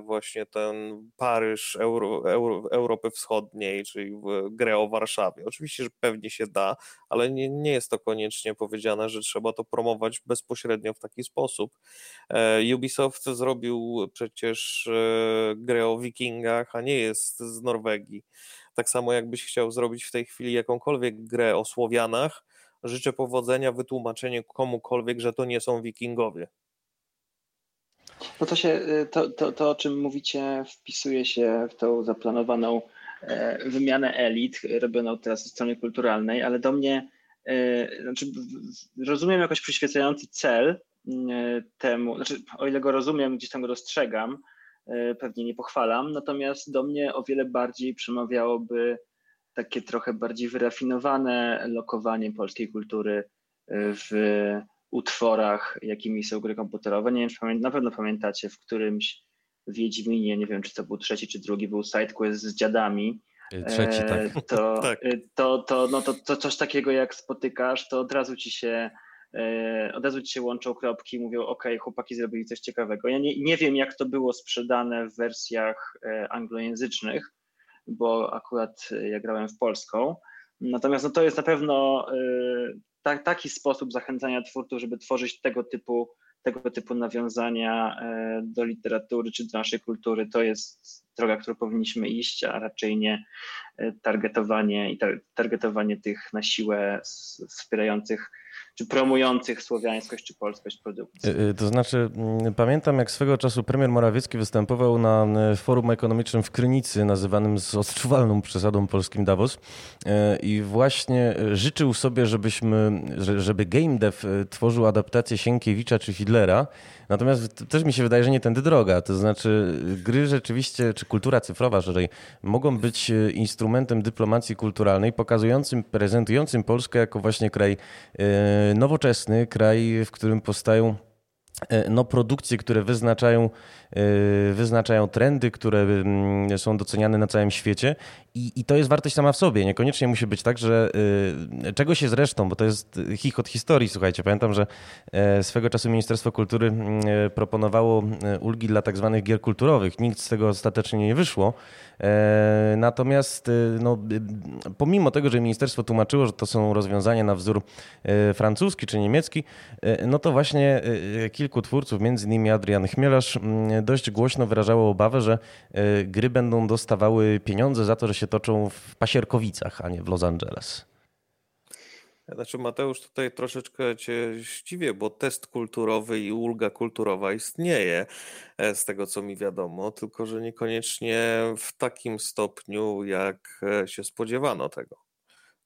właśnie ten Paryż Euro, Euro, Europy Wschodniej, czyli grę o Warszawie. Oczywiście, że pewnie się da, ale nie, nie jest to koniecznie powiedziane, że trzeba to promować bezpośrednio w taki sposób. Ubisoft zrobił przecież e, grę o wikingach, a nie jest z Norwegii. Tak samo jakbyś chciał zrobić w tej chwili jakąkolwiek grę o Słowianach, życzę powodzenia wytłumaczenie komukolwiek, że to nie są wikingowie. No to się, e, to, to, to o czym mówicie wpisuje się w tą zaplanowaną e, wymianę elit robioną teraz ze strony kulturalnej, ale do mnie, znaczy rozumiem jakoś przyświecający cel, E, temu, znaczy o ile go rozumiem, gdzieś tam go dostrzegam, e, pewnie nie pochwalam, natomiast do mnie o wiele bardziej przemawiałoby takie trochę bardziej wyrafinowane lokowanie polskiej kultury e, w utworach, jakimi są gry komputerowe. Nie wiem, czy na pewno pamiętacie, w którymś Wiedźminie, nie wiem, czy to był trzeci, czy drugi, był sidequest z dziadami. Trzeci, tak. To, tak. To, to, no to, to coś takiego jak spotykasz, to od razu ci się E, od razu się łączą kropki mówią, ok, chłopaki zrobili coś ciekawego. Ja nie, nie wiem, jak to było sprzedane w wersjach e, anglojęzycznych, bo akurat e, ja grałem w polską. Natomiast no, to jest na pewno tak, taki sposób zachęcania twórców, żeby tworzyć tego typu, tego typu nawiązania do literatury czy do naszej kultury. To jest droga, którą powinniśmy iść, a raczej nie targetowanie i targetowanie tych na siłę wspierających czy promujących słowiańskość czy polskość produkcji. Y, y, to znaczy, mm, pamiętam jak swego czasu premier Morawiecki występował na y, forum ekonomicznym w Krynicy, nazywanym z odczuwalną przesadą polskim Davos i właśnie życzył sobie, żebyśmy, żeby game dev tworzył adaptację Sienkiewicza czy Hitlera, Natomiast też mi się wydaje, że nie tędy droga. To znaczy, gry rzeczywiście, czy kultura cyfrowa szerzej, mogą być instrumentem dyplomacji kulturalnej, pokazującym, prezentującym Polskę jako właśnie kraj nowoczesny, kraj, w którym powstają e, no, produkcje, które wyznaczają wyznaczają trendy, które mm, są doceniane na całym świecie i, i to jest wartość sama w sobie. Niekoniecznie musi być tak, że y, czegoś jest resztą, bo to jest chichot historii, słuchajcie. Pamiętam, że e, swego czasu Ministerstwo Kultury e, proponowało e, ulgi dla tak zwanych gier kulturowych. Nikt z tego ostatecznie nie wyszło. Natomiast no, pomimo tego, że ministerstwo tłumaczyło, że to są rozwiązania na wzór francuski czy niemiecki, no to właśnie kilku twórców, między innymi Adrian Chmielarz, dość głośno wyrażało obawę, że e, gry będą dostawały pieniądze za to, że się toczą w Pasierkowicach, a nie w Los Angeles. Znaczy Mateusz, tutaj troszeczkę cię zdziwię, bo test kulturowy i ulga kulturowa istnieje, e, z tego co mi wiadomo, tylko że niekoniecznie w takim stopniu, jak e, się spodziewano tego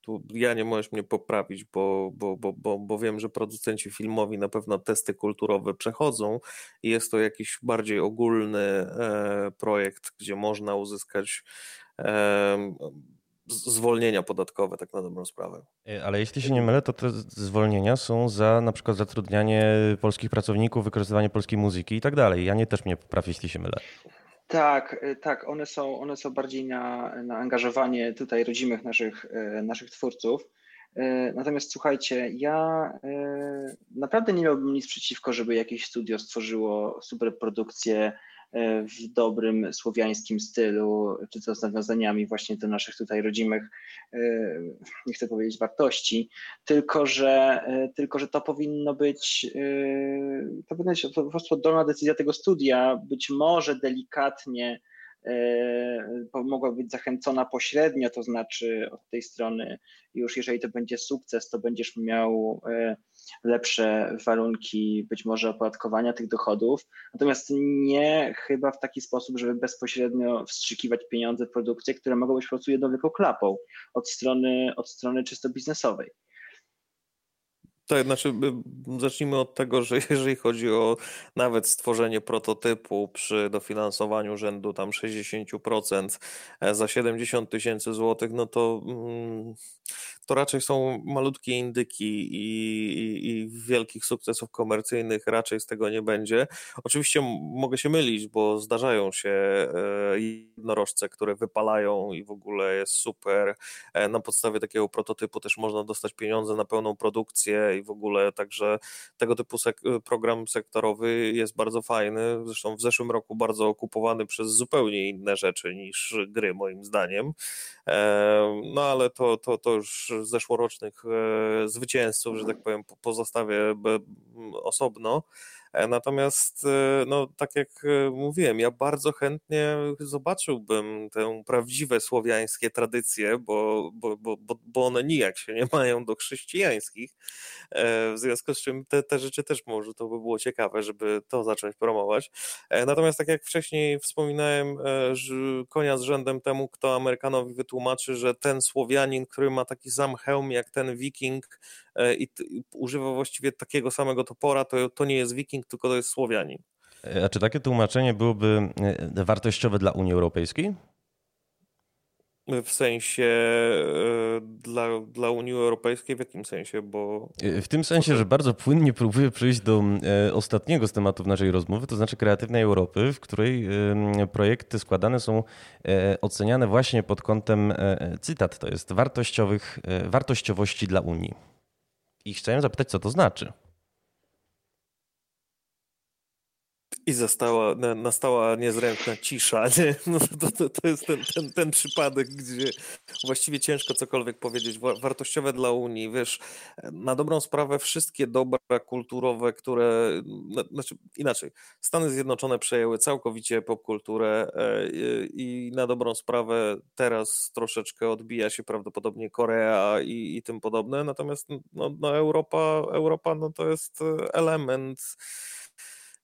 tu ja nie możesz mnie poprawić, bo, bo, bo, bo, bo wiem, że producenci filmowi na pewno testy kulturowe przechodzą i jest to jakiś bardziej ogólny e, projekt, gdzie można uzyskać e, zwolnienia podatkowe, tak na dobrą sprawę. E, ale jeśli się nie mylę, to te zwolnienia są za na przykład zatrudnianie polskich pracowników, wykorzystywanie polskiej muzyki i tak dalej. Ja nie też mnie poprawię, jeśli się mylę. Tak, y, tak, one są, one są bardziej na, na angażowanie tutaj rodzimych naszych, y, naszych twórców. Y, natomiast słuchajcie, ja naprawdę nie miałbym nic przeciwko, żeby jakieś studio stworzyło super produkcję w dobrym słowiańskim stylu, czy to z nawiązaniami właśnie do naszych tutaj rodzimych, e, nie chcę powiedzieć wartości, tylko że, e, tylko, że to powinno być, e, to powinna być po prostu oddolna decyzja tego studia, być może delikatnie mogła być zachęcona pośrednio, to znaczy od tej strony już jeżeli to będzie sukces, to będziesz miał lepsze warunki być może opodatkowania tych dochodów, natomiast nie chyba w taki sposób, żeby bezpośrednio wstrzykiwać pieniądze w produkcje, które mogą być po prostu jedną wielką klapą od strony, od strony czysto biznesowej. Tak, znaczy zacznijmy od tego, że jeżeli chodzi o nawet stworzenie prototypu przy dofinansowaniu rzędu tam 60% e, za 70 tysięcy złotych, no to, mm, to raczej są malutkie indyki i, i, i, wielkich sukcesów komercyjnych raczej z tego nie będzie. Oczywiście mogę się mylić, bo zdarzają się e, jednorożce, które wypalają i w ogóle jest super. E, na podstawie takiego prototypu też można dostać pieniądze na pełną produkcję i w ogóle, także tego typu sek program sektorowy jest bardzo fajny, zresztą w zeszłym roku bardzo okupowany przez zupełnie inne rzeczy niż gry moim zdaniem, no ale to, to, to już zeszłorocznych e, zwycięzców, że tak powiem, pozostawię osobno. E, natomiast, e, no, tak jak e, mówiłem, ja bardzo chętnie zobaczyłbym te prawdziwe słowiańskie tradycje, bo, bo, bo, bo one nijak się nie mają do chrześcijańskich. W związku z czym te, te rzeczy też może to by było ciekawe, żeby to zacząć promować. Natomiast, tak jak wcześniej wspominałem, konia z rzędem temu, kto Amerykanowi wytłumaczy, że ten Słowianin, który ma taki sam hełm jak ten Wiking i, i używa właściwie takiego samego topora, to, to nie jest Wiking, tylko to jest Słowianin. A czy takie tłumaczenie byłoby e, wartościowe dla Unii Europejskiej? W sensie e, dla, dla Unii Europejskiej, w jakim sensie? Bo... E, w tym sensie, że bardzo płynnie próbuję przejść do ostatniego z tematów naszej rozmowy, to znaczy kreatywnej Europy, w której projekty składane są oceniane właśnie pod kątem, cytat to jest, wartościowych, wartościowości dla Unii. I chciałem zapytać, co to znaczy. I została, nastała niezręczna cisza. Nie? No to, to, to, jest ten, ten, ten przypadek, gdzie właściwie ciężko cokolwiek powiedzieć. Wartościowe dla Unii, wiesz, na dobrą sprawę wszystkie dobra kulturowe, które, znaczy inaczej, Stany Zjednoczone przejęły całkowicie popkulturę e, i na dobrą sprawę teraz troszeczkę odbija się prawdopodobnie Korea i, i tym podobne, natomiast no, no Europa, Europa no to jest element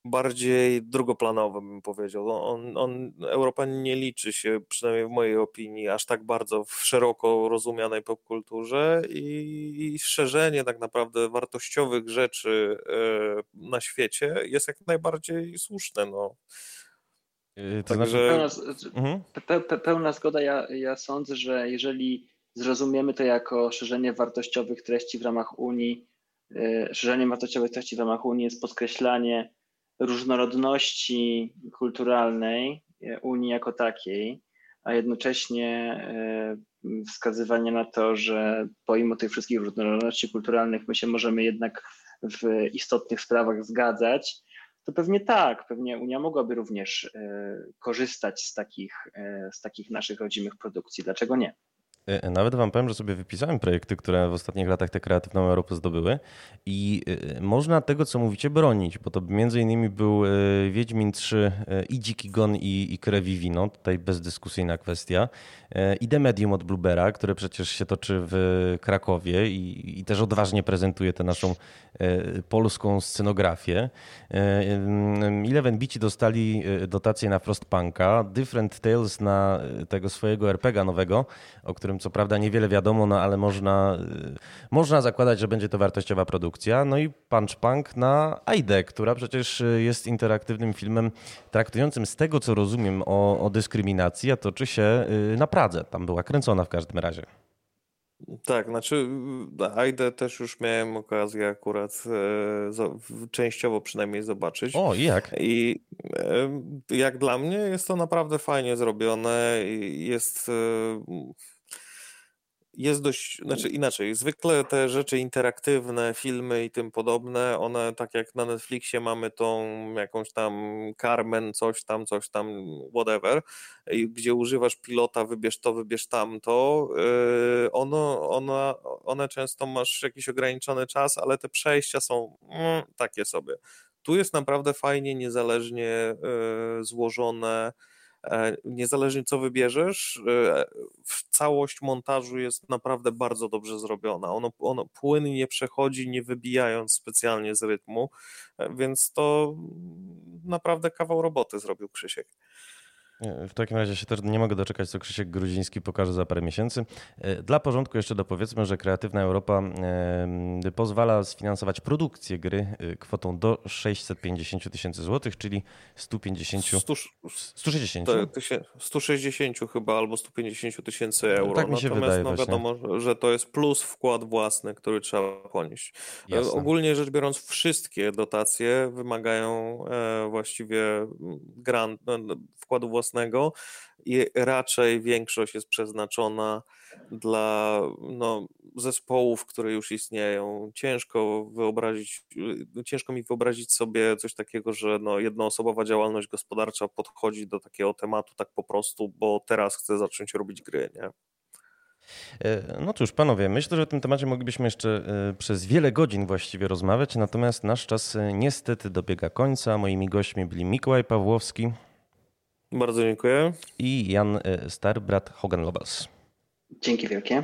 bardziej drugoplanowy, bym powiedział. No, on, on, Europa nie liczy się, przynajmniej w mojej opinii, aż tak bardzo w szeroko rozumianej popkulturze i, i szerzenie tak naprawdę wartościowych rzeczy e, na świecie jest jak najbardziej słuszne. No. To Także... pełna, mhm. pe, pe, pełna zgoda. Ja, ja sądzę, że jeżeli zrozumiemy to jako szerzenie wartościowych treści w ramach Unii, yy, szerzeniem wartościowych treści w ramach Unii jest podkreślanie różnorodności kulturalnej e, Unii jako takiej, a jednocześnie e, wskazywanie na to, że pomimo tych wszystkich różnorodności kulturalnych my się możemy jednak w istotnych sprawach zgadzać, to pewnie tak, pewnie Unia mogłaby również e, korzystać z takich, z takich naszych rodzimych produkcji. Dlaczego nie? E, nawet wam powiem, że sobie wypisałem projekty, które w ostatnich latach tę kreatywną Europę zdobyły i e, można tego, co mówicie, bronić, bo to między innymi był Wiedźmin 3 i Dziki Gon i, i Krew i Wino, tutaj bezdyskusyjna kwestia, i The Medium od Bluebera, które przecież się toczy w Krakowie i, i też odważnie prezentuje tę naszą polską scenografię. Eleven Bici dostali dotację na Frostpunka, Different Tales na tego swojego RPGa nowego, o którym co prawda niewiele wiadomo, no ale można, y, można zakładać, że będzie to wartościowa produkcja. No i Punch Punk na AIDE, która przecież y, jest interaktywnym filmem traktującym z tego, co rozumiem o, o dyskryminacji, a toczy się y, na Pradze. Tam była kręcona w każdym razie. Tak, znaczy AIDE też już miałem okazję akurat e, częściowo przynajmniej zobaczyć. O, jak? I e, jak dla mnie jest to naprawdę fajnie zrobione. Jest e, jest dość, znaczy inaczej, zwykle te rzeczy interaktywne, filmy i tym podobne, one tak jak na Netflixie mamy tą jakąś tam Carmen, coś tam, coś tam, whatever, gdzie używasz pilota, wybierz to, wybierz tamto, yy, ono, ona, one często masz jakiś ograniczony czas, ale te przejścia są mm, takie sobie. Tu jest naprawdę fajnie, niezależnie yy, złożone, niezależnie co wybierzesz, e, całość montażu jest naprawdę bardzo dobrze zrobiona. Ono, ono płynnie przechodzi, nie wybijając specjalnie z rytmu, e, więc to naprawdę kawał roboty zrobił Krzysiek. W takim razie się też nie mogę doczekać, co Krzysiek Grudziński pokaże za parę miesięcy. E, dla porządku jeszcze dopowiedzmy, że Kreatywna Europa pozwala sfinansować produkcję gry e, kwotą do 650 tysięcy złotych, czyli 150... 100, 160? 160 chyba albo 150 tysięcy euro. No, tak mi się Natomiast wydaje no, wiadomo, że to jest plus wkład własny, który trzeba ponieść. E, Jasne. Ogólnie rzecz biorąc, wszystkie dotacje wymagają właściwie grant, wkładu własnego i raczej większość jest przeznaczona dla no, zespołów, które już istnieją. Ciężko wyobrazić, ciężko mi wyobrazić sobie coś takiego, że no, jednoosobowa działalność gospodarcza podchodzi do takiego tematu tak po prostu, bo teraz chce zacząć robić gry, nie? E, no cóż, panowie, myślę, że o tym temacie moglibyśmy jeszcze e, przez wiele godzin właściwie rozmawiać, natomiast nasz czas e, niestety dobiega końca. Moimi gośćmi byli Mikołaj Pawłowski. Bardzo dziękuję. I Jan y, Starbrat Hogan Lobels. Dzięki wielkie.